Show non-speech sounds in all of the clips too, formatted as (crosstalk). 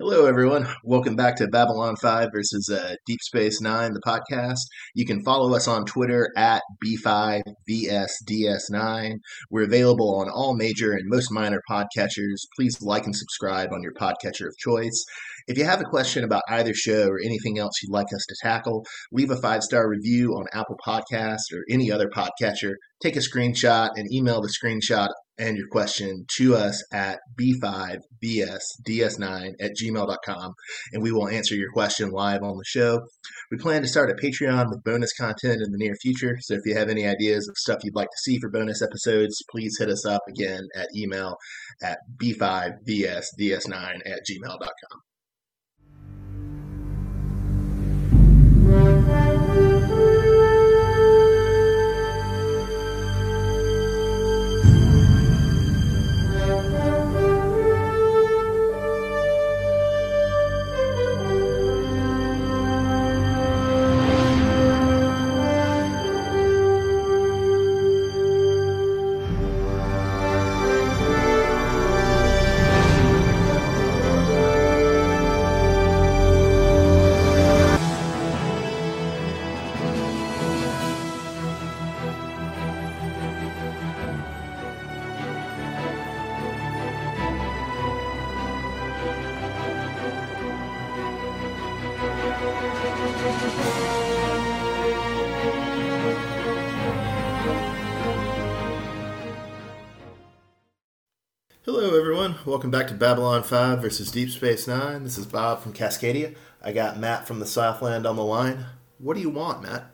Hello, everyone. Welcome back to Babylon 5 versus uh, Deep Space Nine, the podcast. You can follow us on Twitter at B5VSDS9. We're available on all major and most minor podcatchers. Please like and subscribe on your podcatcher of choice. If you have a question about either show or anything else you'd like us to tackle, leave a five star review on Apple Podcast or any other podcatcher. Take a screenshot and email the screenshot and your question to us at b5vsds9 at gmail.com and we will answer your question live on the show. We plan to start a Patreon with bonus content in the near future, so if you have any ideas of stuff you'd like to see for bonus episodes, please hit us up again at email at b5vsds9 at gmail.com. Hello, everyone. Welcome back to Babylon 5 versus Deep Space Nine. This is Bob from Cascadia. I got Matt from the Southland on the line. What do you want, Matt?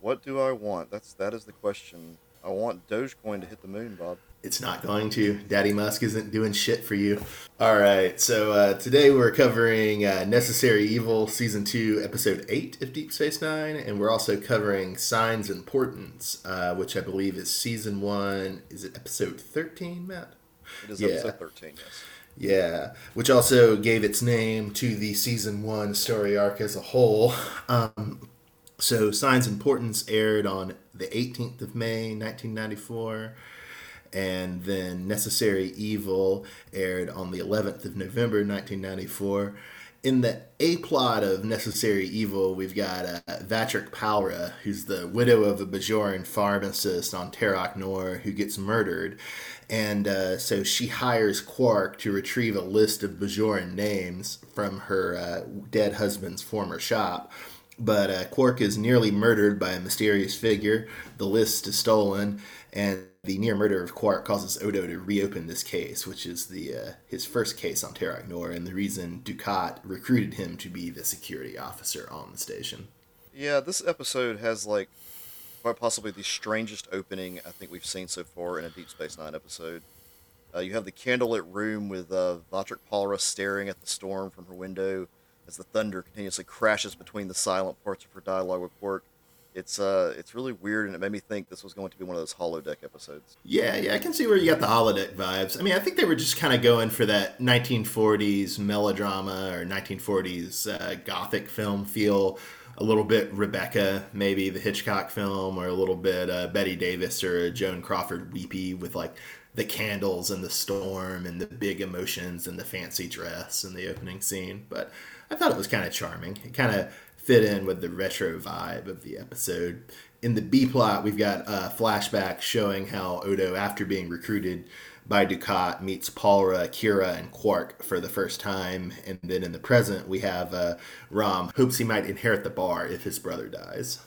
What do I want? That's that is the question. I want Dogecoin to hit the moon, Bob. It's not going to. Daddy Musk isn't doing shit for you. All right, so uh, today we're covering uh, Necessary Evil Season 2, Episode 8 of Deep Space Nine, and we're also covering Signs and Portents, uh, which I believe is Season 1. Is it Episode 13, Matt? It is Yeah. episode thirteen, yes. Yeah, which also gave its name to the season one story arc as a whole. Um, so, Signs and Portents aired on the 18th of May, 1994, and then Necessary Evil aired on the 11th of November, 1994. In the A plot of Necessary Evil, we've got uh, Vaatrik Pallra, who's the widow of a Bajoran pharmacist on Terok Nor, who gets murdered. And uh, so she hires Quark to retrieve a list of Bajoran names from her uh, dead husband's former shop. But uh, Quark is nearly murdered by a mysterious figure. The list is stolen, and the near murder of Quark causes Odo to reopen this case, which is the uh, his first case on Terok Nor, and the reason Dukat recruited him to be the security officer on the station. Yeah, this episode has like quite possibly the strangest opening I think we've seen so far in a Deep Space Nine episode. Uh, you have the candlelit room with uh, Vaatrik Pallra staring at the storm from her window as the thunder continuously crashes between the silent parts of her dialogue with Quark. It's uh, it's really weird, and it made me think this was going to be one of those holodeck episodes. Yeah, yeah, I can see where you got the holodeck vibes. I mean, I think they were just kind of going for that 1940s melodrama or 1940s uh, gothic film feel. A little bit Rebecca, maybe the Hitchcock film, or a little bit uh, Bette Davis or Joan Crawford weepy with like the candles and the storm and the big emotions and the fancy dress and the opening scene. But I thought it was kind of charming. It kind of fit in with the retro vibe of the episode. In the B plot, we've got a flashback showing how Odo, after being recruited by Dukat, meets Pallra, Kira, and Quark for the first time. And then in the present, we have uh, Rom hopes he might inherit the bar if his brother dies.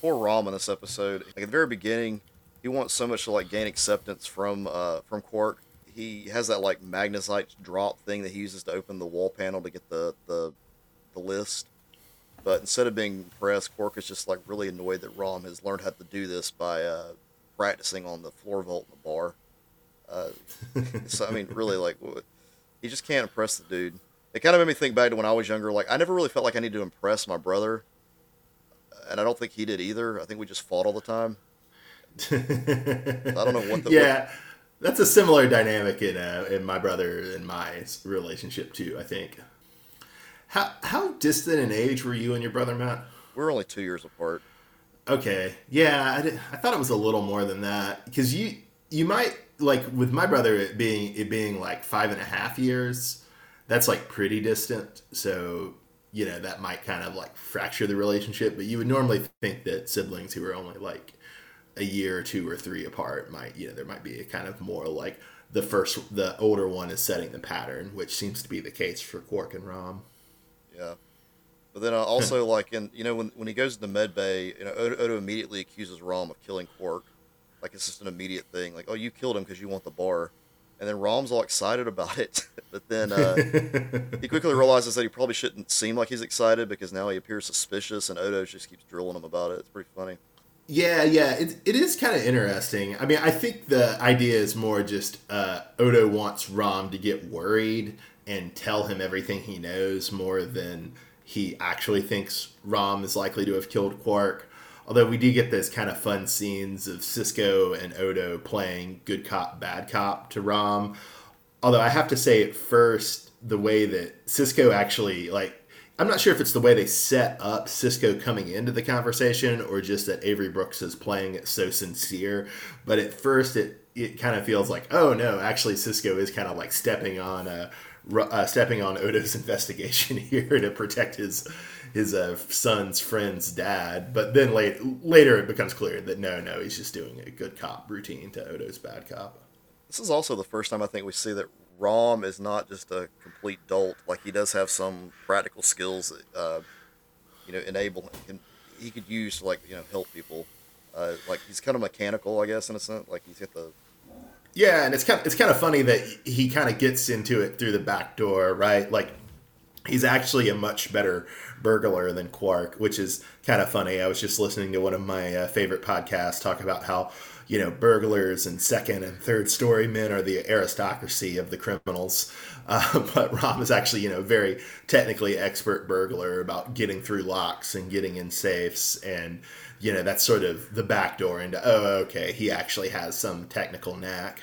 Poor Rom in this episode. Like at the very beginning, he wants so much to like gain acceptance from uh, from Quark. He has that like magnesite drop thing that he uses to open the wall panel to get the the, the list. But instead of being impressed, Quark is just like really annoyed that Rom has learned how to do this by uh, practicing on the floor vault in the bar. Uh, so I mean, really, like what- he just can't impress the dude. It kind of made me think back to when I was younger. Like I never really felt like I needed to impress my brother, and I don't think he did either. I think we just fought all the time. (laughs) I don't know what the yeah, that's a similar dynamic in uh, in my brother and my relationship too. I think. How how distant in age were you and your brother, Matt? We're only two years apart. Okay, yeah, I, did, I thought it was a little more than that because you you might like with my brother it being it being like five and a half years. that's like pretty distant. So you know that might kind of like fracture the relationship. But you would normally think that siblings who are only like a year or two or three apart might you know there might be a kind of more like the first the older one is setting the pattern, which seems to be the case for Quark and Rom. Yeah. But then also (laughs) like in you know when when he goes to the med bay, you know Odo, Odo immediately accuses Rom of killing Quark, like it's just an immediate thing, like oh you killed him because you want the bar, and then Rom's all excited about it, (laughs) but then uh, he (laughs) quickly realizes that he probably shouldn't seem like he's excited because now he appears suspicious, and Odo just keeps drilling him about it. It's pretty funny. Yeah, yeah, it, it is kind of interesting. I mean, I think the idea is more just uh, Odo wants Rom to get worried and tell him everything he knows more than he actually thinks Rom is likely to have killed Quark. Although we do get those kind of fun scenes of Sisko and Odo playing good cop, bad cop to Rom. Although I have to say, at first, the way that Sisko actually like I'm not sure if it's the way they set up Sisko coming into the conversation or just that Avery Brooks is playing it so sincere. But at first, it it kind of feels like, oh no, actually Sisko is kind of like stepping on a uh, stepping on Odo's (laughs) investigation (laughs) here to protect his his uh, son's friend's dad. But then late, later it becomes clear that no, no, he's just doing a good cop routine to Odo's bad cop. This is also the first time I think we see that Rom is not just a complete dolt. Like he does have some practical skills that uh, you know enable him. He could use to like you know help people. Uh, like he's kind of mechanical, I guess, in a sense. Like he's got the yeah, and it's kind of, it's kind of funny that he kind of gets into it through the back door, right? Like he's actually a much better burglar than Quark, which is kind of funny. I was just listening to one of my uh, favorite podcasts talk about how you know, burglars and second and third story men are the aristocracy of the criminals. Uh, (laughs) but Rom is actually, you know, very technically expert burglar about getting through locks and getting in safes. And, you know, that's sort of the back door into, oh, okay, he actually has some technical knack.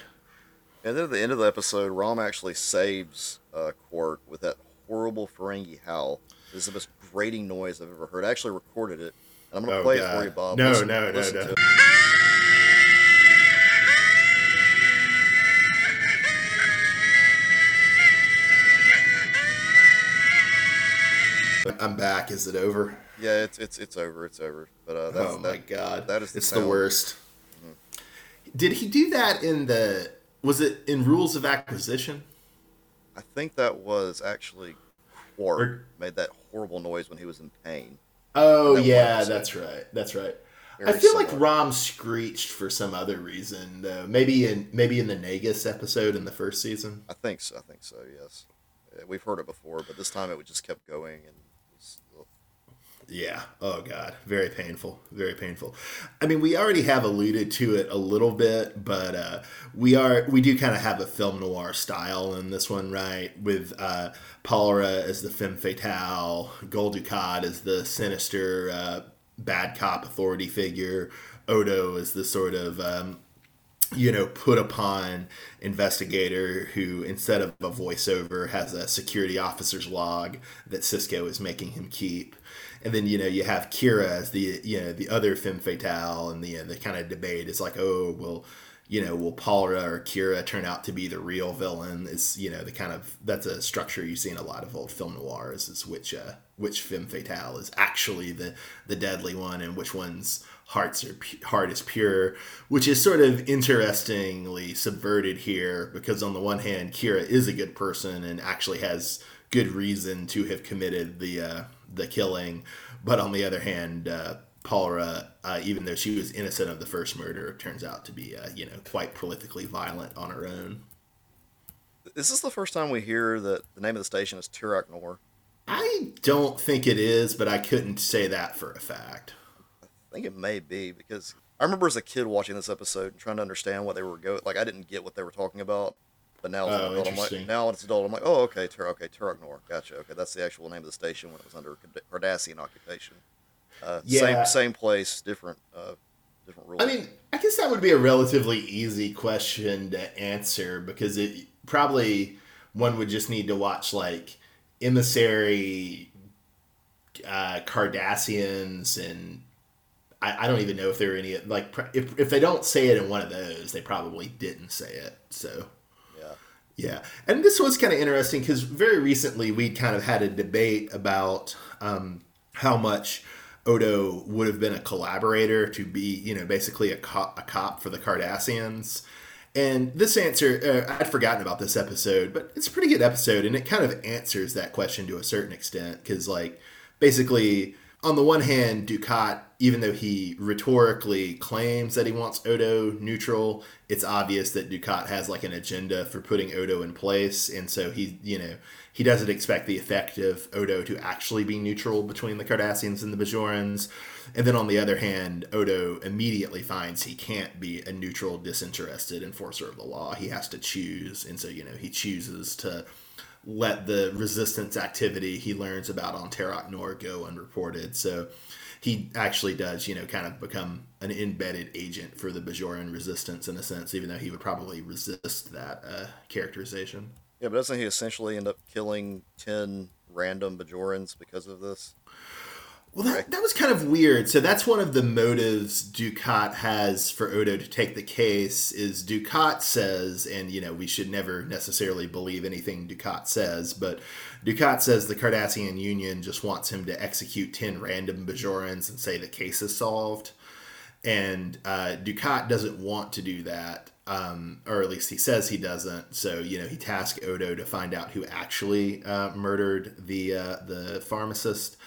And then at the end of the episode, Rom actually saves uh, Quark with that horrible Ferengi howl. This is the most grating noise I've ever heard. I actually recorded it. And I'm going to oh, play God. it for you, Bob. No, listen, no, listen no, no. (laughs) I'm back. Is it over? Yeah, it's it's it's over. It's over. But uh, that's, oh my that, god, that is the it's sound. the worst. Mm-hmm. Did he do that in the? Was it in Rules of Acquisition? I think that was actually Quark or, made that horrible noise when he was in pain. Oh that yeah, that's right. That's right. Very I feel similar. like Rom screeched for some other reason though. Maybe in maybe in the Nagus episode in the first season. I think so. I think so. Yes, we've heard it before, but this time it just kept going and yeah. Oh God. Very painful. Very painful. I mean, we already have alluded to it a little bit, but uh, we are we do kind of have a film noir style in this one, right? With uh, Pallra as the femme fatale, Gul Dukat as the sinister uh, bad cop authority figure, Odo as the sort of um, you know, put upon investigator who, instead of a voiceover, has a security officer's log that Sisko is making him keep and then you know you have Kira as the you know the other femme fatale, and the the kind of debate is like, oh, well, you know, will Pallra or Kira turn out to be the real villain? Is you know the kind of that's a structure you see in a lot of old film noirs is which uh, which femme fatale is actually the the deadly one, and which one's hearts are heart is pure, which is sort of interestingly subverted here because on the one hand, Kira is a good person and actually has good reason to have committed the uh, the killing, but on the other hand, uh, Pallra, uh, even though she was innocent of the first murder, turns out to be uh, you know quite prolifically violent on her own. Is this the first time we hear that the name of the station is Terok Nor? I don't think it is, but I couldn't say that for a fact. I think it may be because I remember as a kid watching this episode and trying to understand what they were going. Like I didn't get what they were talking about. But now, oh, adult, I'm like, now it's adult, I'm like, oh, okay, Ter- okay, Terok Nor, gotcha. Okay, that's the actual name of the station when it was under Cardassian occupation. Uh, yeah. Same, same place, different, uh, different rules. I mean, I guess that would be a relatively easy question to answer because it probably one would just need to watch like emissary uh, Cardassians and I, I don't even know if there are any like if if they don't say it in one of those, they probably didn't say it. So Yeah, and this was kind of interesting because very recently we'd kind of had a debate about um, how much Odo would have been a collaborator to be, you know, basically a cop, a cop for the Cardassians. And this answer, uh, I'd forgotten about this episode, but it's a pretty good episode, and it kind of answers that question to a certain extent because, like, basically on the one hand, Dukat, even though he rhetorically claims that he wants Odo neutral, it's obvious that Dukat has like an agenda for putting Odo in place, and so he, you know, he doesn't expect the effect of Odo to actually be neutral between the Cardassians and the Bajorans. And then on the other hand, Odo immediately finds he can't be a neutral, disinterested enforcer of the law. He has to choose, and so you know he chooses to let the resistance activity he learns about on Terok Nor go unreported. So he actually does, you know, kind of become an embedded agent for the Bajoran resistance in a sense, even though he would probably resist that uh, characterization. Yeah, but doesn't he essentially end up killing 10 random Bajorans because of this? Well, that, that was kind of weird. So that's one of the motives Dukat has for Odo to take the case. Is Dukat says, and you know we should never necessarily believe anything Dukat says, but Dukat says the Cardassian Union just wants him to execute ten random Bajorans and say the case is solved. And uh, Dukat doesn't want to do that, um, or at least he says he doesn't. So you know he tasks Odo to find out who actually uh, murdered the uh, the pharmacist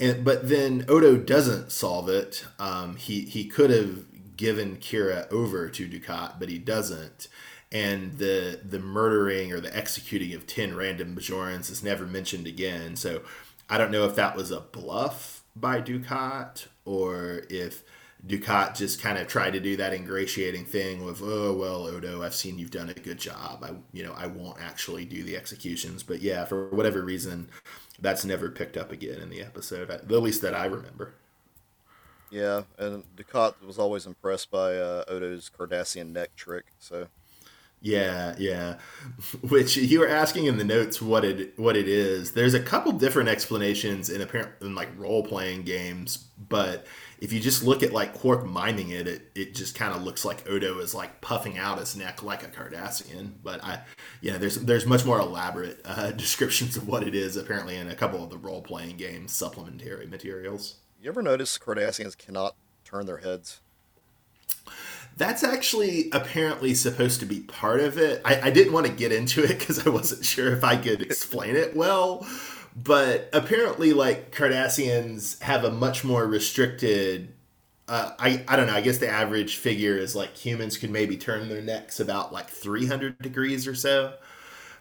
and but then Odo doesn't solve it. Um, he he could have given Kira over to Dukat, but he doesn't. And the the murdering or the executing of ten random Bajorans is never mentioned again. So I don't know if that was a bluff by Dukat or if Dukat just kind of tried to do that ingratiating thing with, oh well, Odo, I've seen you've done a good job. I you know I won't actually do the executions, but yeah, for whatever reason, that's never picked up again in the episode, at least that I remember. Yeah, and Dukat was always impressed by uh, Odo's Cardassian neck trick. So. Yeah, yeah. (laughs) Which you were asking in the notes what it what it is. There's a couple different explanations in apparent in like role playing games, but if you just look at like Quark miming it, it, it just kind of looks like Odo is like puffing out his neck like a Cardassian. But I, yeah, there's there's much more elaborate uh, (laughs) descriptions of what it is apparently in a couple of the role playing game supplementary materials. You ever notice Cardassians cannot turn their heads? That's actually apparently supposed to be part of it. I, I didn't want to get into it because I wasn't sure if I could explain it well but apparently like cardassians have a much more restricted uh, I, I don't know i guess the average figure is like humans could maybe turn their necks about like 300 degrees or so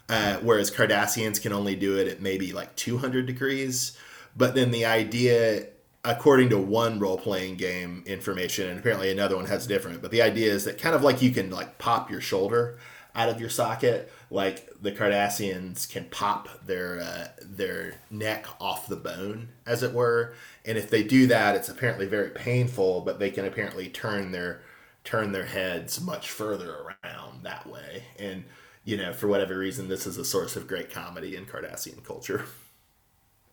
uh, whereas cardassians can only do it at maybe like 200 degrees. But then the idea according to one role-playing game information and apparently another one has different but the idea is that kind of like you can like pop your shoulder out of your socket like the Cardassians can pop their uh, their neck off the bone, as it were. And if they do that, it's apparently very painful, but they can apparently turn their turn their heads much further around that way. And you know, for whatever reason, this is a source of great comedy in Cardassian culture.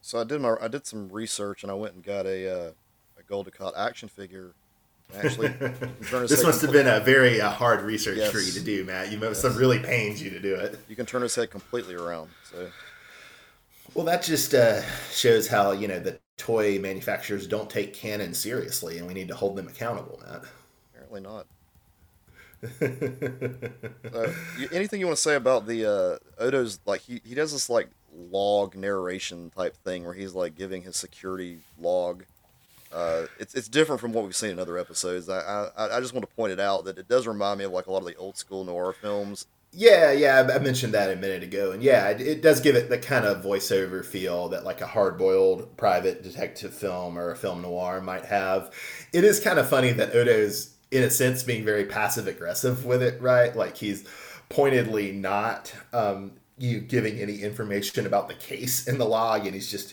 So I did my I did some research and I went and got a uh, a Dukat action figure Actually, (laughs) this must have been a very uh, hard research yes. for you to do, Matt. You yes. some really pains you to do it. You can turn his head completely around. So, well, that just uh, shows how you know the toy manufacturers don't take canon seriously, and we need to hold them accountable, Matt. Apparently not. (laughs) uh, anything you want to say about the uh, Odo's like he, he does this like log narration type thing where he's like giving his security log uh, it's it's different from what we've seen in other episodes. I, I I just want to point it out that it does remind me of like a lot of the old school noir films. Yeah, yeah, I mentioned that a minute ago, and yeah, it, it does give it the kind of voiceover feel that like a hard-boiled private detective film or a film noir might have. It is kind of funny that Odo's, in a sense, being very passive aggressive with it, right? Like he's pointedly not um, you giving any information about the case in the log, and he's just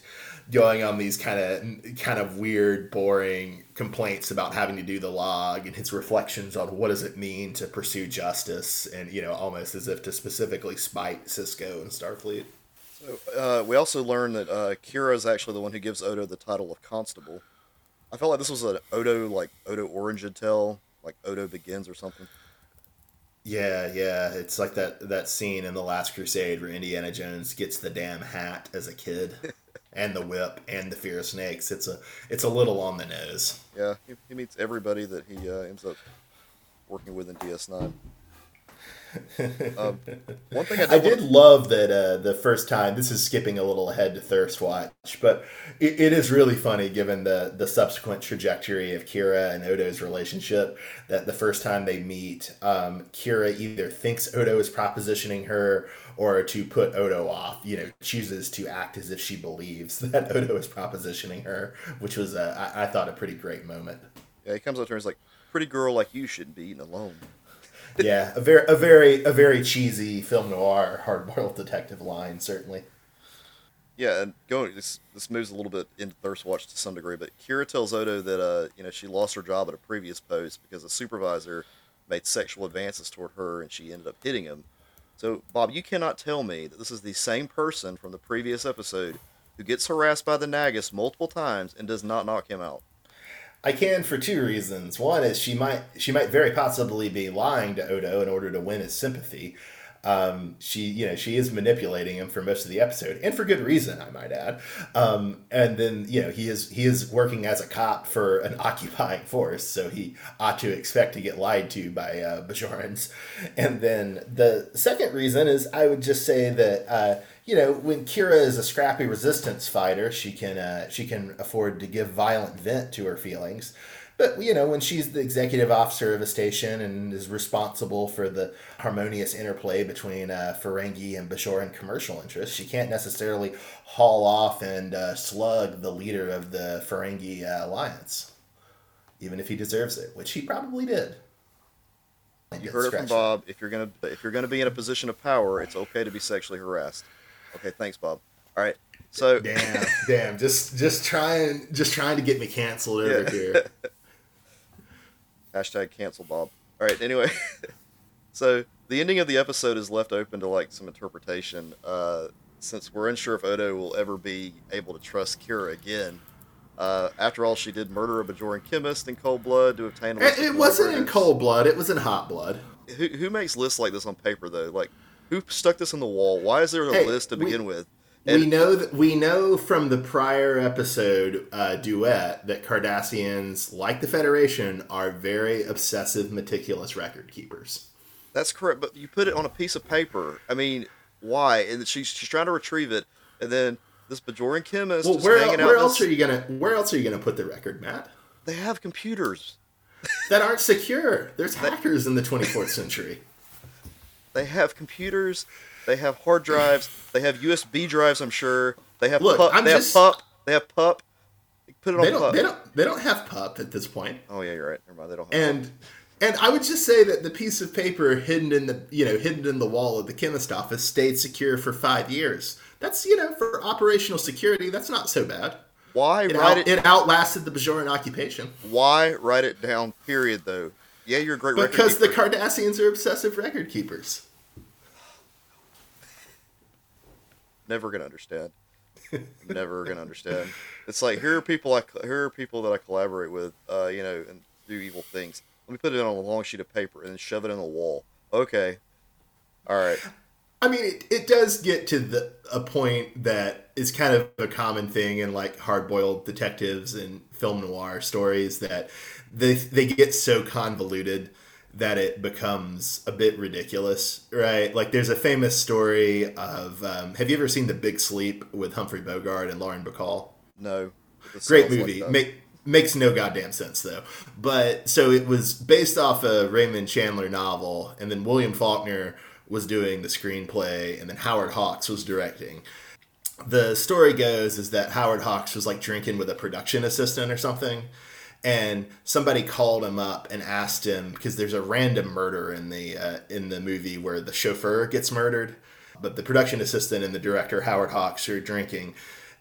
going on these kind of kind of weird, boring complaints about having to do the log and his reflections on what does it mean to pursue justice, and you know, almost as if to specifically spite Sisko and Starfleet. So uh, we also learned that uh, Kira is actually the one who gives Odo the title of constable. I felt like this was an Odo like Odo origin tale, like Odo begins or something. Yeah, yeah, it's like that that scene in the Last Crusade where Indiana Jones gets the damn hat as a kid, (laughs) and the whip and the fear of snakes. It's a it's a little on the nose. Yeah, he, he meets everybody that he uh, ends up working with in DS9. (laughs) Um, one thing I did, I did love that uh, the first time. This is skipping a little ahead to Thirst Watch, but it, it is really funny given the the subsequent trajectory of Kira and Odo's relationship. That the first time they meet, um, Kira either thinks Odo is propositioning her or to put Odo off, you know, chooses to act as if she believes (laughs) that Odo is propositioning her, which was, a, I, I thought, a pretty great moment. Yeah, he comes up to her and is like, "Pretty girl like you shouldn't be eating alone." (laughs) yeah, a very, a very, a very cheesy film noir, hard-boiled detective line, certainly. Yeah, and going this this moves a little bit into Thirst Watch to some degree, but Kira tells Odo that uh, you know she lost her job at a previous post because a supervisor made sexual advances toward her and she ended up hitting him. So, Bob, you cannot tell me that this is the same person from the previous episode who gets harassed by the Nagus multiple times and does not knock him out. I can for two reasons. One is she might she might very possibly be lying to Odo in order to win his sympathy. Um, she you know she is manipulating him for most of the episode, and for good reason, I might add. Um, and then you know he is he is working as a cop for an (laughs) occupying force, so he ought to expect to get lied to by uh, Bajorans. And then the second reason is I would just say that. Uh, you know, when Kira is a scrappy resistance fighter, she can uh, she can afford to give violent vent to her feelings. But you know, when she's the executive officer of a station and is responsible for the harmonious interplay between uh, Ferengi and Bajoran commercial interests, she can't necessarily haul off and uh, slug the leader of the Ferengi uh, alliance, even if he deserves it, which he probably did. You heard it from Bob. If you're gonna if you're gonna be in a position of power, it's okay to be sexually harassed. Okay, thanks, Bob. All right. So damn, damn, just just trying just trying to get me canceled over yeah. here. (laughs) Hashtag cancel Bob. All right. Anyway, (laughs) so the ending of the episode is left open to like some interpretation, uh, since we're unsure if Odo will ever be able to trust Kira again. Uh, after all, she did murder a Bajoran chemist in cold blood to obtain. A it, it wasn't in cold blood; it was in hot blood. Who, who makes lists like this on paper though? Like who stuck this in the wall? Why is there a hey, list to begin we, with? And we know that we know from the prior episode uh, duet that Cardassians, like the Federation, are very obsessive, meticulous record keepers. That's correct, but you put it on a piece of paper. I mean, why? And she's she's trying to retrieve it, and then this Bajoran chemist. Well, where, where else this... are you gonna Where else are you gonna put the record, Matt? They have computers that aren't secure. There's hackers in the 24th century. They have computers. They have hard drives. They have USB drives. I'm sure. They have Look, pup. I'm they just, have pup. They have pup. Put it on they don't, pup. They don't. They don't have pup at this point. Oh yeah, you're right. Never mind. They don't. and pup. and I would just say that the piece of paper hidden in the you know hidden in the wall of the chemist office stayed secure for five years. That's you know for operational security. That's not so bad. Why it write out, it? It outlasted the Bajoran occupation. Why write it down? Period. Though. Yeah, you're a great. Record. Because the Cardassians are obsessive record keepers. Never gonna understand. never gonna understand. It's like here are people I here are people that I collaborate with, uh, you know, and do evil things. Let me put it on a long sheet of paper and then shove it in the wall. Okay, all right. I mean, it, it does get to the a point that is kind of a common thing in like hard boiled detectives and film noir stories that they they get so convoluted that it becomes a bit ridiculous, right? Like there's a famous story of um, have you ever seen The Big Sleep with Humphrey Bogart and Lauren Bacall? No. Great movie. Like Make, makes no goddamn sense though. But so it was based off a Raymond Chandler novel, and then William Faulkner was doing the screenplay, and then Howard Hawks was directing. The story goes is that Howard Hawks was like drinking with a production assistant or something and somebody called him up and asked him because there's a random murder in the uh, in the movie where the chauffeur gets murdered, but the production assistant and the director Howard Hawks are drinking,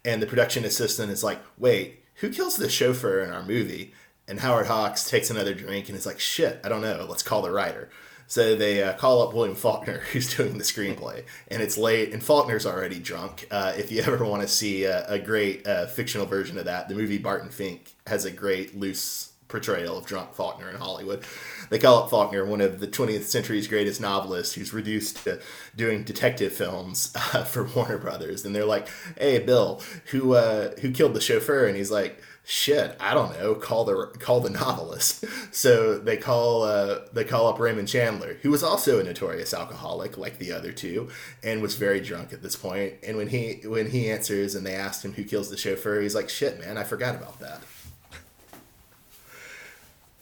and the production assistant is like, "Wait, who kills the chauffeur in our movie?" And Howard Hawks takes another drink and is like, "Shit, I don't know. Let's call the writer." So they uh, call up William Faulkner, (laughs) who's doing the screenplay, and it's late, and Faulkner's already drunk. Uh, if you ever want to see a, a great uh, fictional version of that, the movie Barton Fink has a great loose portrayal of drunk Faulkner in Hollywood. They call up Faulkner one of the 20th century's greatest novelists who's reduced to doing detective films (laughs) uh, for Warner Brothers. And they're like, "Hey, Bill, who uh, who killed the chauffeur?" And he's like, "Shit, I don't know. Call the call the novelist." (laughs) So they call uh, they call up Raymond Chandler, who was also a notorious alcoholic like the other two, and was very drunk at this point. And when he when he answers and they ask him who kills the chauffeur, he's like, "Shit, man, I forgot about that."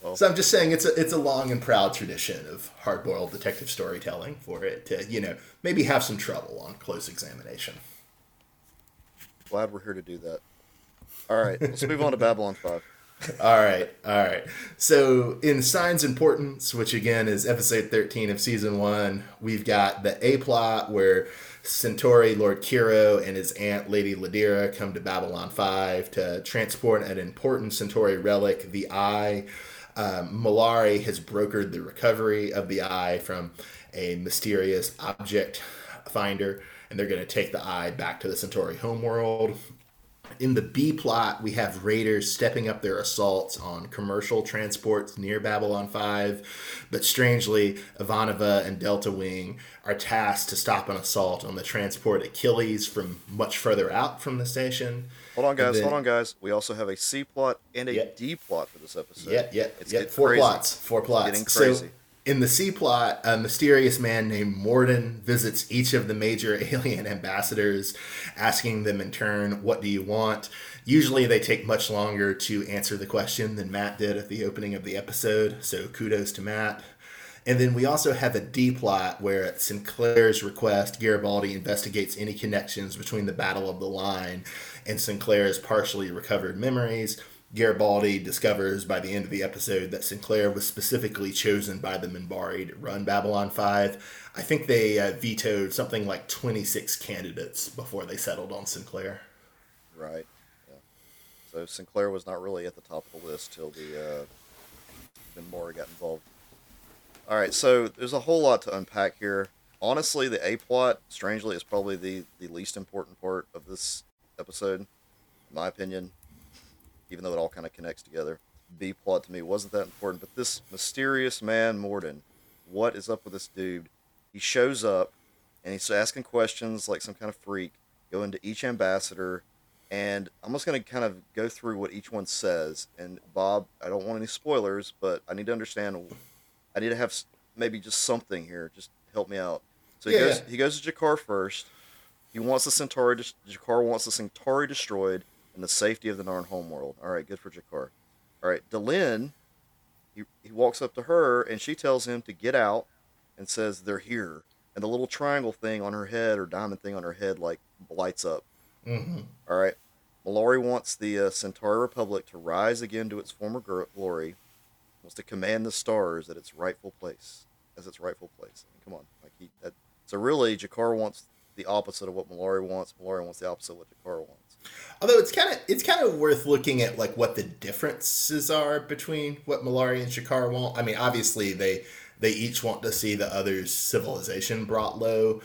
Well, so I'm just saying it's a it's a long and proud tradition of hard-boiled detective storytelling for it to you know maybe have some trouble on close examination. Glad we're here to do that. All right, let's move on to Babylon Five. (laughs) all right, all right. So in Signs and Portents, which again is episode 13 of season one, we've got the A plot where Centauri Lord Kiro and his aunt Lady Ladira come to Babylon 5 to transport an important Centauri relic, the Eye um, Mollari has brokered the recovery of the eye from a mysterious object finder, and they're going to take the eye back to the Centauri homeworld. In the B plot, we have raiders stepping up their assaults on commercial transports near Babylon 5, but strangely, Ivanova and Delta Wing are tasked to stop an assault on the transport Achilles from much further out from the station. Hold on, guys. Then, hold on, guys. We also have a C plot and a yep. D plot for this episode. Yeah, yeah, it's yeah. Four crazy. plots. Four plots. It's getting crazy. So, in the C plot, a mysterious man named Morden visits each of the major (laughs) alien ambassadors, asking them in turn, What do you want? Usually they take much longer to answer the question than Matt did at the opening of the episode, so kudos to Matt. And then we also have a D plot where at Sinclair's request, Garibaldi investigates any connections between the Battle of the Line and Sinclair's partially recovered memories. Garibaldi discovers by the end of the episode that Sinclair was specifically chosen by the Minbari to run Babylon 5. I think they uh, vetoed something like 26 candidates before they settled on Sinclair. Right. Yeah. So Sinclair was not really at the top of the list till the uh, Minbari got involved. All right, so there's a whole lot to unpack here. Honestly, the A plot, strangely, is probably the, the least important part of this episode, in my opinion, even though it all kind of connects together. B plot to me wasn't that important, but this mysterious man, Morden, what is up with this dude? He shows up and he's asking questions like some kind of freak, going to each ambassador, and I'm just going to kind of go through what each one says. And Bob, I don't want any spoilers, but I need to understand. I need to have maybe just something here. Just help me out. So he yeah, goes. Yeah. He goes to G'Kar first. He wants the Centauri. G'Kar wants the Centauri destroyed and the safety of the Narn homeworld. All right, good for G'Kar. All right, Delenn. He he walks up to her and she tells him to get out, and says they're here. And the little triangle thing on her head or diamond thing on her head like lights up. Mm-hmm. All right. Mollari wants the uh, Centauri Republic to rise again to its former glory. Wants to command the stars at its rightful place, as its rightful place. I mean, come on, like he. That, so really, G'Kar wants the opposite of what Mollari wants. Mollari wants the opposite of what G'Kar wants. Although it's kind of it's kind of worth looking at like what the differences are between what Mollari and G'Kar want. I mean, obviously they they each want to see the other's civilization brought low,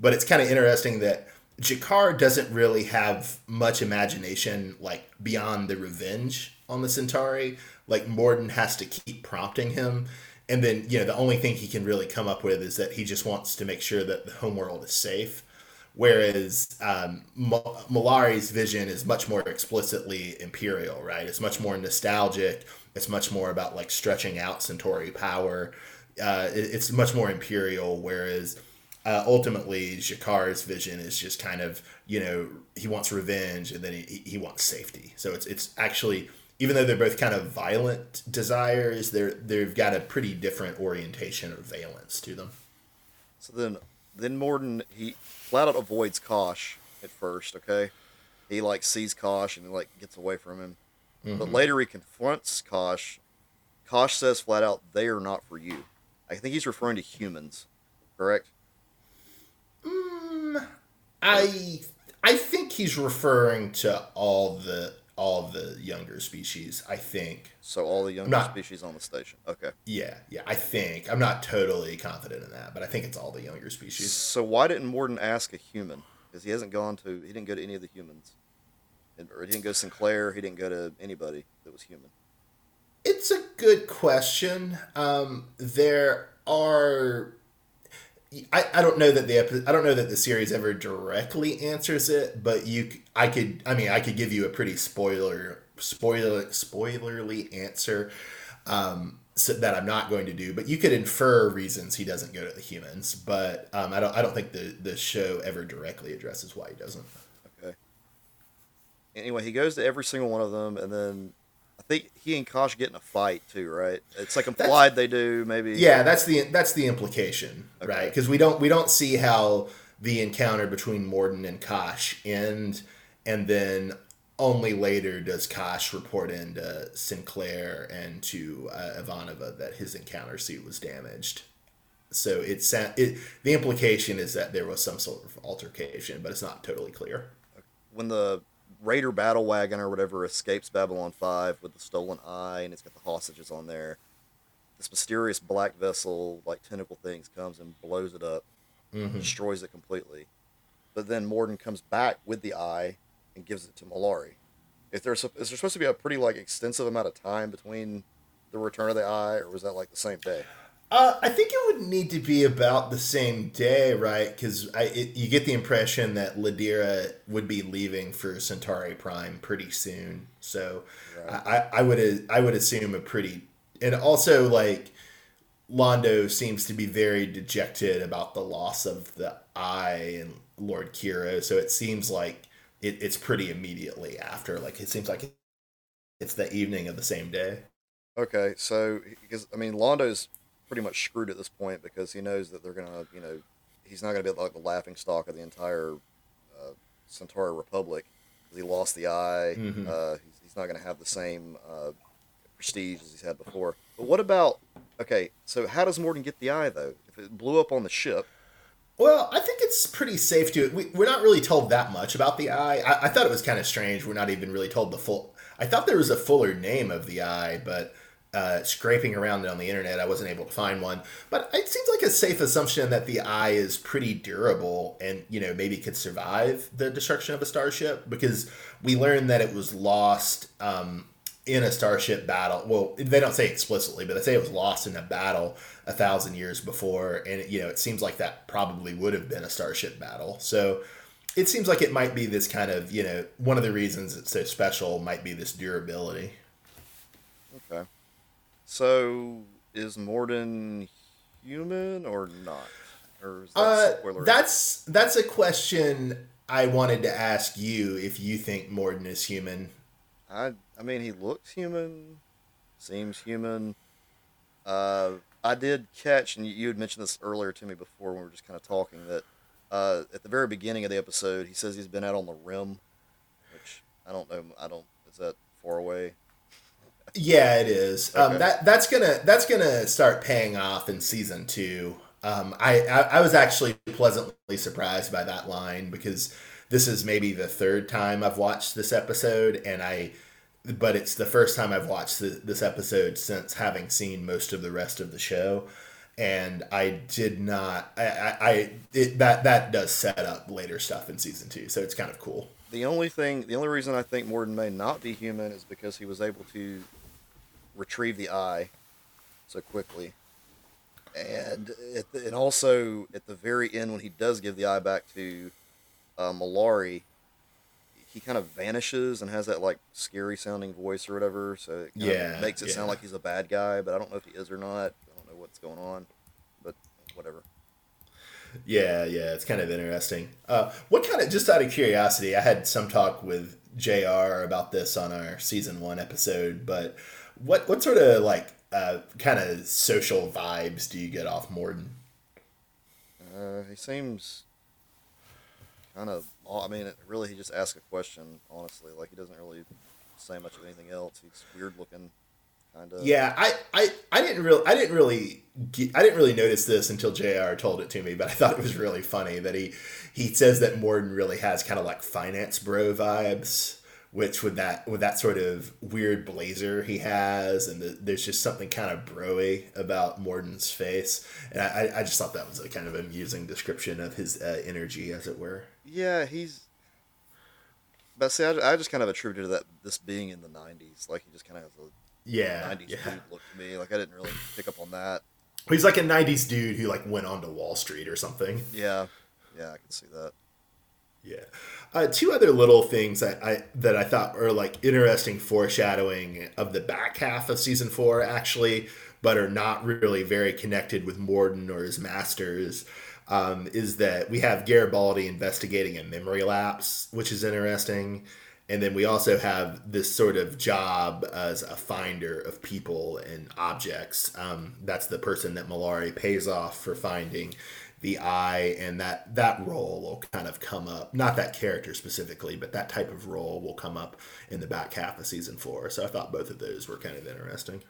but it's kind of interesting that G'Kar doesn't really have much imagination like beyond the revenge on the Centauri. Like Morden has to keep prompting him and then you know the only thing he can really come up with is that he just wants to make sure that the homeworld is safe whereas um, Mollari's vision is much more explicitly imperial, right? It's much more nostalgic. It's much more about like stretching out Centauri power. Uh, it, it's much more imperial, whereas uh, ultimately G'Kar's vision is just kind of you know he wants revenge and then he, he wants safety. So it's it's actually even though they're both kind of violent desires, they're they've got a pretty different orientation or valence to them. So then then Morden he flat out avoids Kosh at first. Okay, he like sees Kosh and like gets away from him, mm-hmm. but later he confronts Kosh. Kosh says flat out, "They are not for you." I think he's referring to humans, correct? Mm, I I think he's referring to all the all the younger species. I think. So all the younger not, species on the station. Okay. Yeah, yeah. I think I'm not totally confident in that, but I think it's all the younger species. So why didn't Morden ask a human? Because he hasn't gone to. He didn't go to any of the humans. Or he didn't go to Sinclair. He didn't go to anybody that was human. It's a good question. Um, there are. I, I don't know that the epi- I don't know that the series ever directly answers it, but you I could I mean I could give you a pretty spoiler spoiler spoilerly answer um, so that I'm not going to do, but you could infer reasons he doesn't go to the humans, but um, I don't I don't think the the show ever directly addresses why he doesn't. Okay. Anyway, he goes to every single one of them, and then I think he and Kosh get in a fight too, right? It's like implied they do, maybe. Yeah, that's the that's the implication, Okay. right? Because we don't we don't see how the encounter between Morden and Kosh end, and then only later does Kosh report into Sinclair and to uh, Ivanova that his encounter suit was damaged. So it's it the implication is that there was some sort of altercation, but it's not totally clear. When the Raider battle wagon or whatever escapes Babylon 5 with the stolen eye and it's got the hostages on there, this mysterious black vessel, like tentacle things, comes and blows it up, Mm-hmm. destroys it completely. But then Morden comes back with the eye and gives it to Mollari. Is there, sup- is there supposed to be a pretty like extensive amount of time between the return of the eye, or was that like the same day? Uh, I think it would need to be about the same day, right? Because I it, you get the impression that Ladira would be leaving for Centauri Prime pretty soon. So Right. I, I I would I would assume a pretty and also like Londo seems to be very dejected about the loss of the eye and Lord Kiro. So it seems like it, it's pretty immediately after. Like it seems like it's the evening of the same day. Okay, so because I mean Londo's pretty much screwed at this point because he knows that they're gonna, you know, he's not gonna be like the laughing stock of the entire uh, Centauri Republic. 'cause He lost the eye. Mhm. Uh, he's, he's not gonna have the same uh, prestige as he's had before. But what about? Okay, so how does Morden get the eye though? If it blew up on the ship, Well, I think it's pretty safe to. We, we're not really told that much about the eye. I, I thought it was kind of strange. We're not even really told the full. I thought there was a fuller name of the eye, but uh, scraping around on the internet, I wasn't able to find one. But it seems like a safe assumption that the eye is pretty durable and you know maybe could survive the destruction of a starship because we learned that it was lost. Um, in a starship battle. Well, they don't say explicitly, but they say it was lost in a battle a thousand years before, and you know it seems like that probably would have been a starship battle. So it seems like it might be this kind of you know one of the reasons it's so special might be this durability. okay. So is Morden human or not? Or is that Uh, spoiler? that's that's a question I wanted to ask you if you think Morden is human. I I mean he looks human, seems human. Uh, I did catch, and you, you had mentioned this earlier to me before when we were just kind of talking that uh, at the very beginning of the episode he says he's been out on the rim, which I don't know. I don't. Is that far away? Yeah, it is. Okay. Um, that that's gonna that's gonna start paying off in season two. Um, I, I I was actually pleasantly surprised by that line because this is maybe the third time I've watched this episode, and I, but it's the first time I've watched th- this episode since having seen most of the rest of the show, and I did not. I I, I it, that that does set up later stuff in season two, so it's kind of cool. The only thing, the only reason I think Morden may not be human is because he was able to retrieve the eye so quickly, and and also at the very end when he does give the eye back to uh, Mollari, he kind of vanishes and has that like scary sounding voice or whatever. So it kind Yeah, of makes it sound like he's a bad guy, but I don't know if he is or not. I don't know what's going on, but whatever. Yeah, yeah, it's kind of interesting. Uh, what kind of, just out of curiosity, I had some talk with JR about this on our season one episode, but what, what sort of like uh, kind of social vibes do you get off Morden? Uh, he seems kind of. I mean, it, really, he just asks a question. Honestly, like he doesn't really say much of anything else. He's weird looking, kind of. Yeah, I, I, I didn't really, I didn't really, ge- I didn't really notice this until Jr. told it to me. But I (laughs) thought it was really funny that he, he says that Morden really has kind of like finance bro vibes, which with that, with that sort of weird blazer he has, and the, there's just something kind of broy about Morden's face, and I, I just thought that was a kind of amusing description of his uh, energy, as it were. Yeah, he's. But see, I, I just kind of attributed that this being in the '90s, like he just kind of has a Yeah, 90s yeah. dude look to me. Like I didn't really pick up on that. He's like a '90s dude who like went onto Wall Street or something. Yeah, yeah, I can see that. Yeah. Uh, two other little things that I that I thought were like interesting foreshadowing of the back half of season four, actually, but are not really very connected with Morden or his masters. Um, is that we have Garibaldi investigating a memory lapse, which is interesting. And then we also have this sort of job as a finder of people and objects. Um, that's the person that Mollari pays off for finding the eye, and that that role will kind of come up. Not that character specifically, but that type of role will come up in the back half of season four. So I thought both of those were kind of interesting.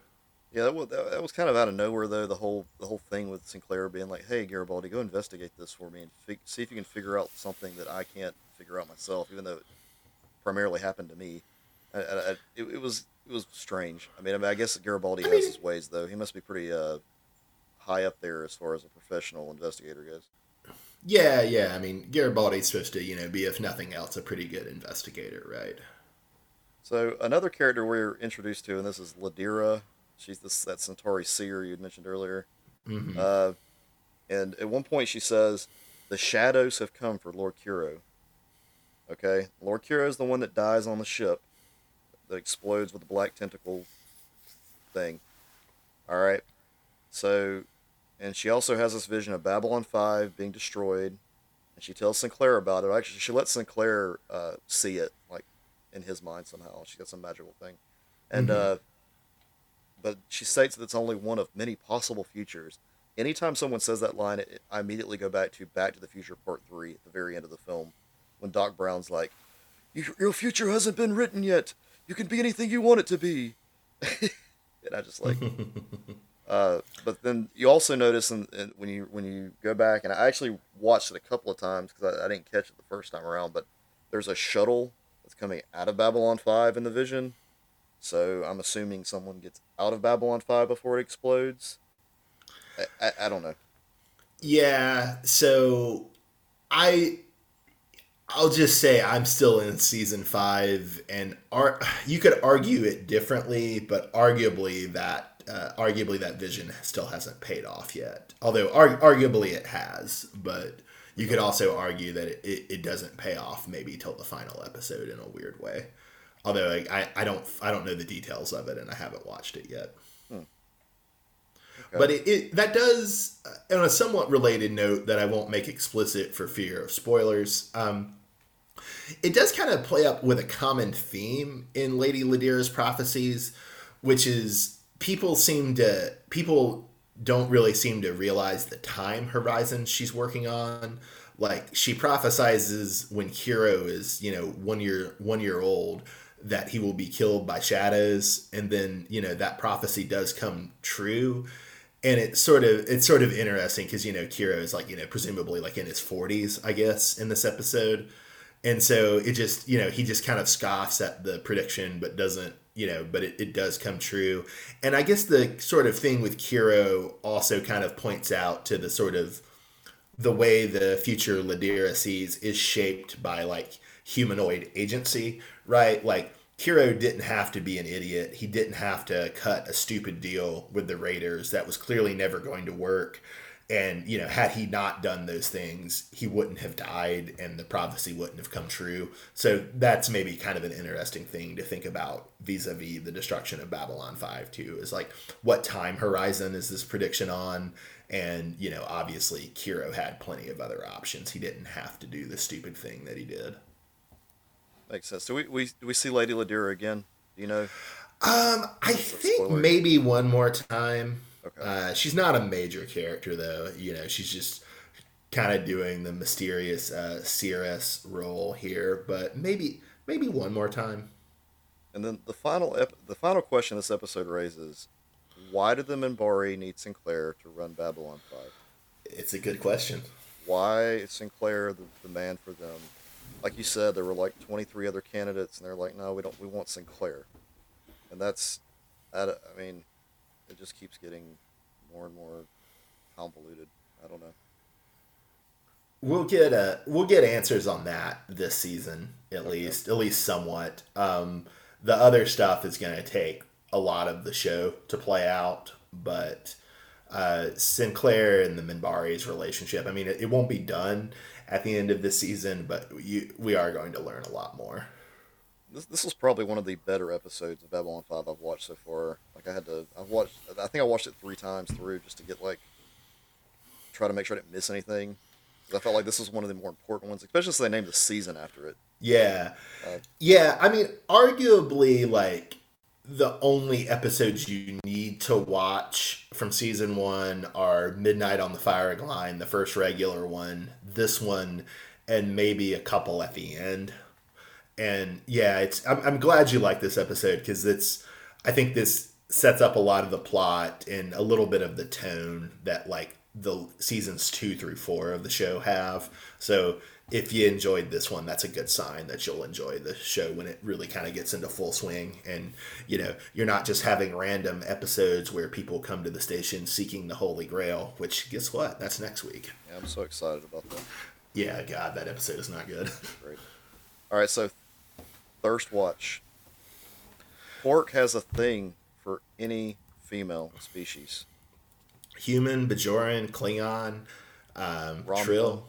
Yeah, that was, that was kind of out of nowhere though. The whole the whole thing with Sinclair being like, "Hey, Garibaldi, go investigate this for me and fig- see if you can figure out something that I can't figure out myself, even though it primarily happened to me." I, I, I, it, it was it was strange. I mean, I mean, I guess Garibaldi has mean- his ways though. He must be pretty uh, high up there as far as a professional investigator goes. Yeah, yeah. I mean, Garibaldi's supposed to, you know, be if nothing else, a pretty good investigator, right? So another character we're introduced to, and this is Ladira. She's this that Centauri seer you mentioned earlier. Mhm. Uh, and at one point she says, "The shadows have come for Lord Kiro." Okay, Lord Kiro is the one that dies on the ship that explodes with the black tentacle thing. All right, so, and she also has this vision of Babylon Five being destroyed, and she tells Sinclair about it. Actually, she lets Sinclair uh, see it, like in his mind somehow. She got some magical thing, and Mhm. uh, but she states that it's only one of many possible futures. Anytime someone says that line, it, I immediately go back to Back to the Future Part Three at the very end of the film, when Doc Brown's like, "Your, your future hasn't been written yet. You can be anything you want it to be." (laughs) and I just like, (laughs) uh, but then you also notice in, in, when you when you go back, and I actually watched it a couple of times because I, I didn't catch it the first time around, but there's a shuttle that's coming out of Babylon Five in the vision. So I'm assuming someone gets out of Babylon Five before it explodes. I, I, I don't know. Yeah, so I I'll just say I'm still in season 5 and ar- you could argue it differently, but arguably that uh, arguably that vision still hasn't paid off yet. Although ar- arguably it has, but you could also argue that it, it, it doesn't pay off maybe till the final episode in a weird way. Although I, I, I don't I don't know the details of it and I haven't watched it yet. Okay. But it, it that does, uh, on a somewhat related note that I won't make explicit for fear of spoilers. Um, it does kind of play up with a common theme in Lady Ladira's prophecies, which is people seem to people don't really seem to realize the time horizon she's working on. Like she prophesizes when Kiro is, you know, one year one year old that he will be killed by shadows, and then you know that prophecy does come true and it's sort of it's sort of interesting because you know Kiro is like you know presumably like in his 40s I guess in this episode and so it just you know he just kind of scoffs at the prediction but doesn't you know but it, it does come true and I guess the sort of thing with Kiro also kind of points out to the sort of the way the future Ladira sees is shaped by like humanoid agency, right? Like Kiro didn't have to be an idiot. He didn't have to cut a stupid deal with the Raiders that was clearly never going to work. And, you know, had he not done those things, he wouldn't have died and the prophecy wouldn't have come true. So that's maybe kind of an interesting thing to think about vis a vis the destruction of Babylon 5, too, is like what time horizon is this prediction on? And, you know, obviously Kiro had plenty of other options. He didn't have to do the stupid thing that he did. Makes sense. Do we, we do we see Lady Ladira again? Do you know? Um, I think maybe one more time. Okay. Uh, she's not a major character though. You know, she's just kind of doing the mysterious uh, CRS role here, but maybe maybe one more time. And then the final ep- the final question this episode raises: Why did the Minbari need Sinclair to run Babylon Five? It's a good question. Why is Sinclair the, the man for them? Like you said, there were like twenty three other candidates, and they're like, no, we don't. We want Sinclair, and that's, I, I mean, it just keeps getting more and more convoluted. I don't know. We'll get uh we'll get answers on that this season at least, at least somewhat. Um, the other stuff is going to take a lot of the show to play out, but uh, Sinclair and the Minbari's relationship. I mean, it, it won't be done at the end of this season, but you, we are going to learn a lot more. This, this was probably one of the better episodes of Babylon 5 I've watched so far. Like, I had to, I've watched, I think I watched it three times through just to get, like, try to make sure I didn't miss anything. Cause I felt like this was one of the more important ones, especially since they named the season after it. Yeah. Uh, yeah, I mean, arguably, like, the only episodes you need to watch from season one are Midnight on the Firing Line, the first regular one, this one, and maybe a couple at the end. And yeah, it's I'm, I'm glad you like this episode because it's I think this sets up a lot of the plot and a little bit of the tone that like the seasons two through four of the show have. So if you enjoyed this one, that's a good sign that you'll enjoy the show when it really kind of gets into full swing. And, you know, you're not just having random episodes where people come to the station seeking the Holy Grail, which, guess what? That's next week. Yeah, I'm so excited about that. Yeah, God, that episode is not good. (laughs) Great. All right, so Thirst Watch. Quark has a thing any female species human, Bajoran, Klingon, um, Trill,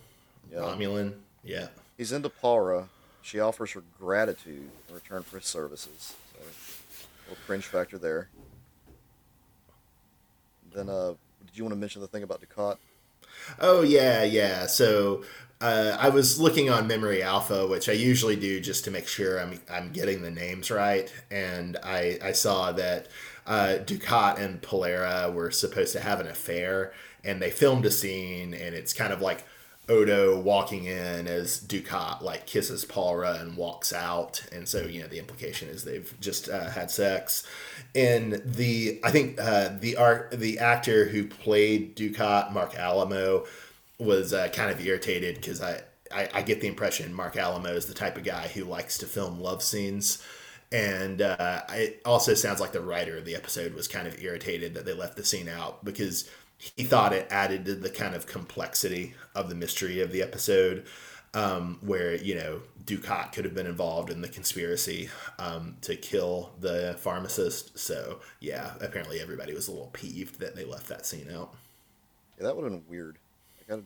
yeah. Romulan. Yeah. He's into Pallra. She offers her gratitude in return for his services. So, a little cringe factor there. Then, uh, did you want to mention the thing about Dukat? Oh yeah, yeah. So uh, I was looking on Memory Alpha, which I usually do just to make sure I'm I'm getting the names right, and I I saw that uh, Dukat and Pallra were supposed to have an affair, and they filmed a scene, and it's kind of like Odo walking in as Dukat like kisses Pallra and walks out, and so you know the implication is they've just uh, had sex. And the I think uh, the art the actor who played Dukat, Marc Alaimo, was uh, kind of irritated because I, I I get the impression Marc Alaimo is the type of guy who likes to film love scenes. And uh, it also sounds like the writer of the episode was kind of irritated that they left the scene out because he thought it added to the kind of complexity of the mystery of the episode um, where you know Dukat could have been involved in the conspiracy um, to kill the pharmacist. So yeah, apparently everybody was a little peeved that they left that scene out. Yeah, that would have been weird. Like,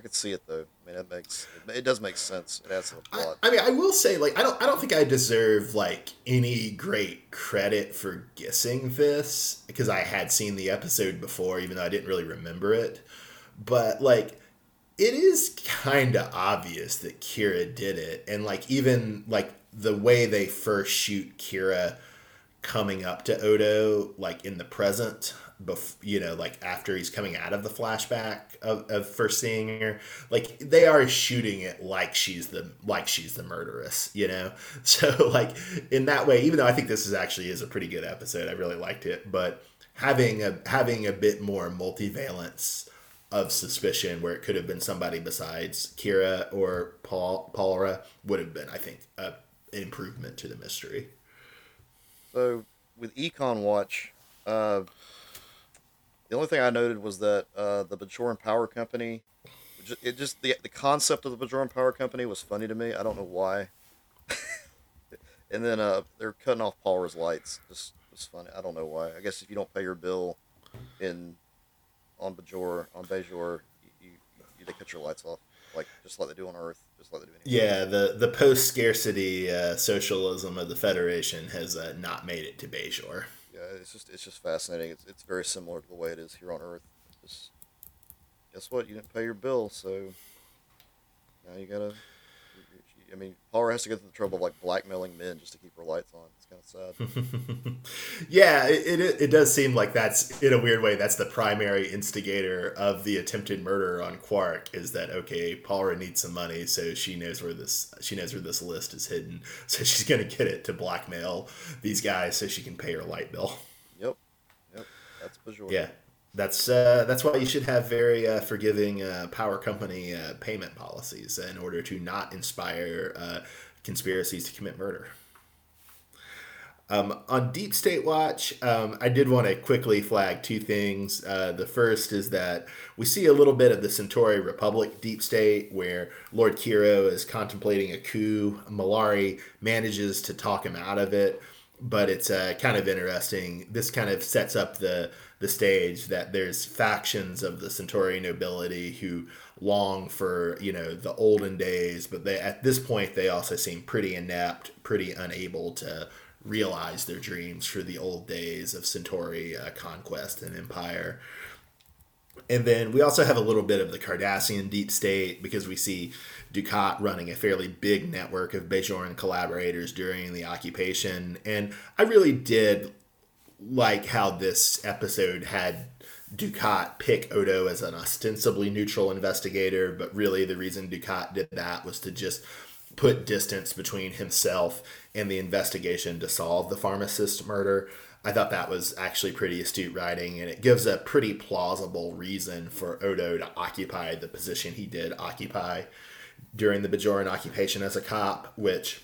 I could see it though. I mean, it makes it, does make sense. It adds to the plot. I, I, mean, I will say, like, I don't, I don't think I deserve like any great credit for guessing this because I had seen the episode before, even though I didn't really remember it. But like, it is kind of obvious that Kira did it, and like, even like the way they first shoot Kira coming up to Odo, like in the present, bef- you know, like after he's coming out of the flashback of, of first seeing her, like they are shooting it like she's the like she's the murderess, you know. (laughs) So like in that way, even though I think this is actually is a pretty good episode, I really liked it, but having a having a bit more multivalence of suspicion where it could have been somebody besides Kira or Paul Pallra would have been, I think, a improvement to the mystery. So with Econ Watch, uh, the only thing I noted was that uh, the Bajoran Power Company, it just the the concept of the Bajoran Power Company was funny to me. I don't know why. (laughs) and then uh, they're cutting off Pallra's lights. Just was funny. I don't know why. I guess if you don't pay your bill in on Bajor on Bajor, you, you, they cut your lights off, like just like they do on Earth, just like they do. Anywhere. Yeah, the the post scarcity uh, socialism of the Federation has uh, not made it to Bajor it's just it's just fascinating. It's, it's very similar to the way it is here on Earth. Just guess what? You didn't pay your bill, so now you gotta. I mean, Pallra has to go through the trouble of like blackmailing men just to keep her lights on. It's kind of sad. yeah, it, it, it does seem like that's in a weird way that's the primary instigator of the attempted murder on Quark is that okay, Pallra needs some money, so she knows where this she knows where this list is hidden, (laughs) so she's gonna get it to blackmail these guys so she can pay her light bill. Yep, yep, that's Bajor. Yeah, that's uh, that's why you should have very uh, forgiving uh, power company uh, payment policies in order to not inspire uh, conspiracies to commit murder. Um, on Deep State Watch, um, I did want to quickly flag two things. Uh, the first is that we see a little bit of the Centauri Republic deep state where Lord Kiro is contemplating a coup. Mollari manages to talk him out of it, but it's uh, kind of interesting. This kind of sets up the the stage that there's factions of the Centauri nobility who long for you know the olden days, but they at this point they also seem pretty inept, pretty unable to realize their dreams for the old days of Centauri uh, conquest and empire. And then we also have a little bit of the Cardassian deep state because we see Dukat running a fairly big network of Bajoran collaborators during the occupation. And I really did like how this episode had Dukat pick Odo as an ostensibly neutral investigator, but really the reason Dukat did that was to just put distance between himself and the investigation to solve the pharmacist murder. I thought that was actually pretty astute writing, and it gives a pretty plausible reason for Odo to occupy the position he did occupy during the Bajoran occupation as a cop, which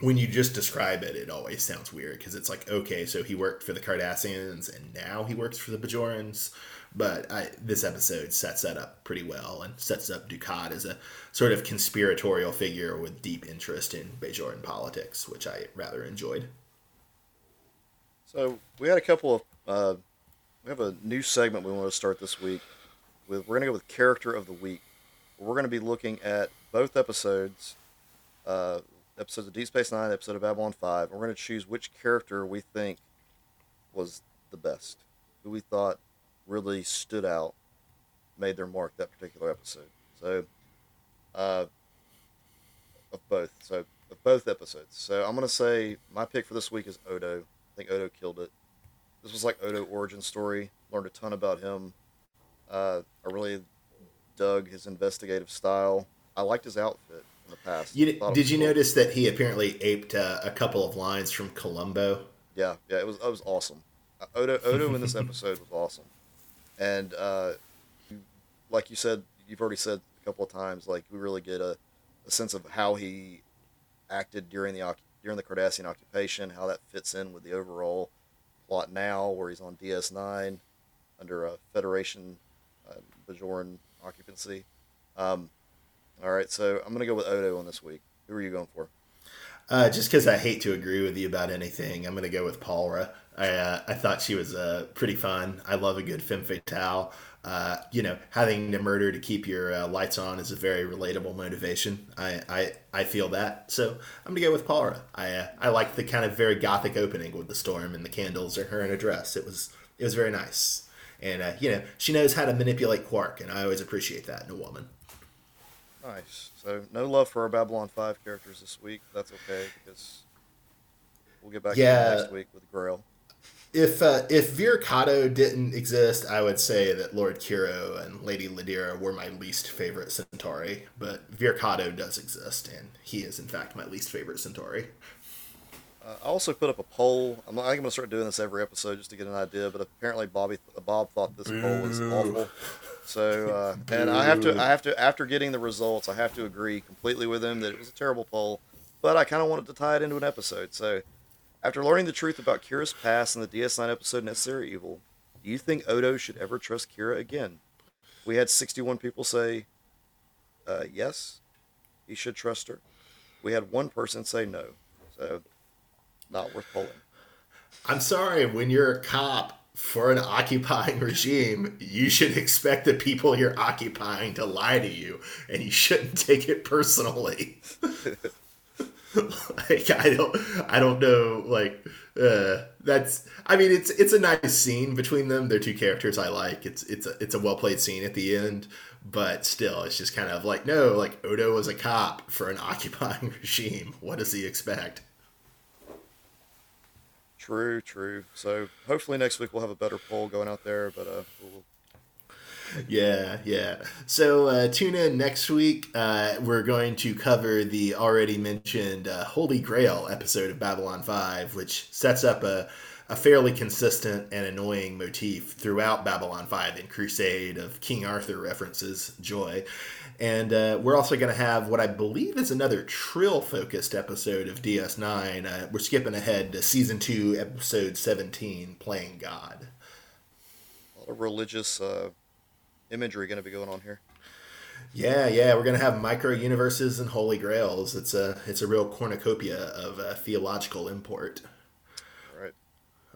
when you just describe it, it always sounds weird because it's like, okay, so he worked for the Cardassians and now he works for the Bajorans. But I, this episode sets that up pretty well and sets up Dukat as a sort of conspiratorial figure with deep interest in Bajoran politics, which I rather enjoyed. So we had a couple of uh, we have a new segment we want to start this week. With we're going to go with character of the week. We're going to be looking at both episodes, uh, episodes of Deep Space Nine, episode of Babylon Five. We're going to choose which character we think was the best, who we thought really stood out, made their mark that particular episode. So, uh, of both. So of both episodes. So I'm gonna say my pick for this week is Odo. I think Odo killed it. This was like Odo origin story. Learned a ton about him. Uh, I really dug his investigative style. I liked his outfit in the past. You, did you cool. notice that he apparently aped uh, a couple of lines from Columbo? Yeah, yeah, it was it was awesome. Uh, Odo Odo in this (laughs) episode was awesome, and uh, like you said, you've already said a couple of times, like we really get a, a sense of how he acted during the during the Cardassian occupation, how that fits in with the overall plot now, where he's on DS9 under a Federation uh, Bajoran occupancy. Um, all right, so I'm going to go with Odo on this week. Who are you going for? Uh, just because I hate to agree with you about anything, I'm going to go with Pallra. I uh, I thought she was uh, pretty fun. I love a good femme fatale. Uh, you know, having to murder to keep your uh, lights on is a very relatable motivation. I, I, I feel that. So I'm gonna go with Pallra. I uh, I like the kind of very gothic opening with the storm and the candles and her in a dress. It was it was very nice. And uh, you know, she knows how to manipulate Quark, and I always appreciate that in a woman. Nice. So no love for our Babylon Five characters this week. That's okay because we'll get back yeah. to next week with Grail if uh, if Vir Cotto didn't exist, I would say that Lord Kiro and Lady Ladira were my least favorite Centauri. But Vir Cotto does exist, and he is in fact my least favorite Centauri. Uh, I also put up a poll. I'm, I'm going to start doing this every episode just to get an idea. But apparently, Bobby Bob thought this Boo. poll was awful. So, uh, (laughs) and I have to, I have to, after getting the results, I have to agree completely with him that it was a terrible poll. But I kind of wanted to tie it into an episode. So after learning the truth about Kira's past in the DS9 episode Necessary Evil, do you think Odo should ever trust Kira again? We had 61 people say uh, yes, he should trust her. We had one person say no. So, not worth pulling. I'm sorry, when you're a cop for an occupying regime, you should expect the people you're occupying to lie to you, and you shouldn't take it personally. (laughs) (laughs) like I don't I don't know like uh that's I mean it's it's a nice scene between them. They're two characters I like. It's it's a it's a well played scene at the end, but still it's just kind of like no, like Odo was a cop for an (laughs) occupying regime. What does he expect? True, true. So hopefully next week we'll have a better poll going out there, but uh we'll yeah, yeah. So uh, tune in next week. Uh, we're going to cover the already mentioned uh, Holy Grail episode of Babylon 5, which sets up a, a fairly consistent and annoying motif throughout Babylon 5 and Crusade of King Arthur references, joy. And uh, we're also going to have what I believe is another Trill focused episode of DS9. Uh, we're skipping ahead to season 2, episode 17, Playing God. A religious uh, imagery going to be going on here. Yeah, yeah, we're gonna have micro universes and holy grails. It's a it's a real cornucopia of uh, theological import. Right.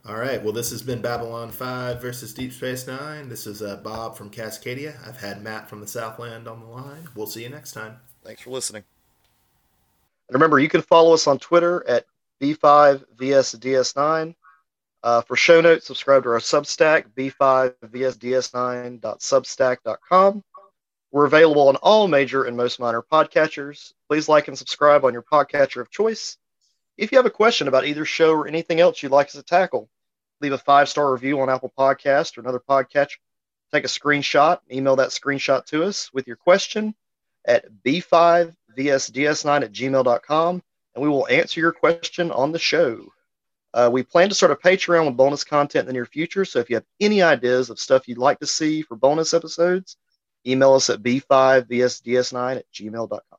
All right. Well, this has been Babylon Five versus Deep Space Nine. This is uh, Bob from Cascadia. I've had Matt from the Southland on the line. We'll see you next time. Thanks for listening. And remember, you can follow us on Twitter at B5VSDS9. Uh, for show notes, subscribe to our Substack, b5vsds9.substack.com. We're available on all major and most minor podcatchers. Please like and subscribe on your podcatcher of choice. If you have a question about either show or anything else you'd like us to tackle, leave a five star review on Apple Podcast or another podcatcher. Take a screenshot, email that screenshot to us with your question at b5vsds9 at gmail.com, and we will answer your question on the show. Uh, we plan to start a Patreon with bonus content in the near future, so if you have any ideas of stuff you'd like to see for bonus episodes, email us at b5vsds9 at gmail.com.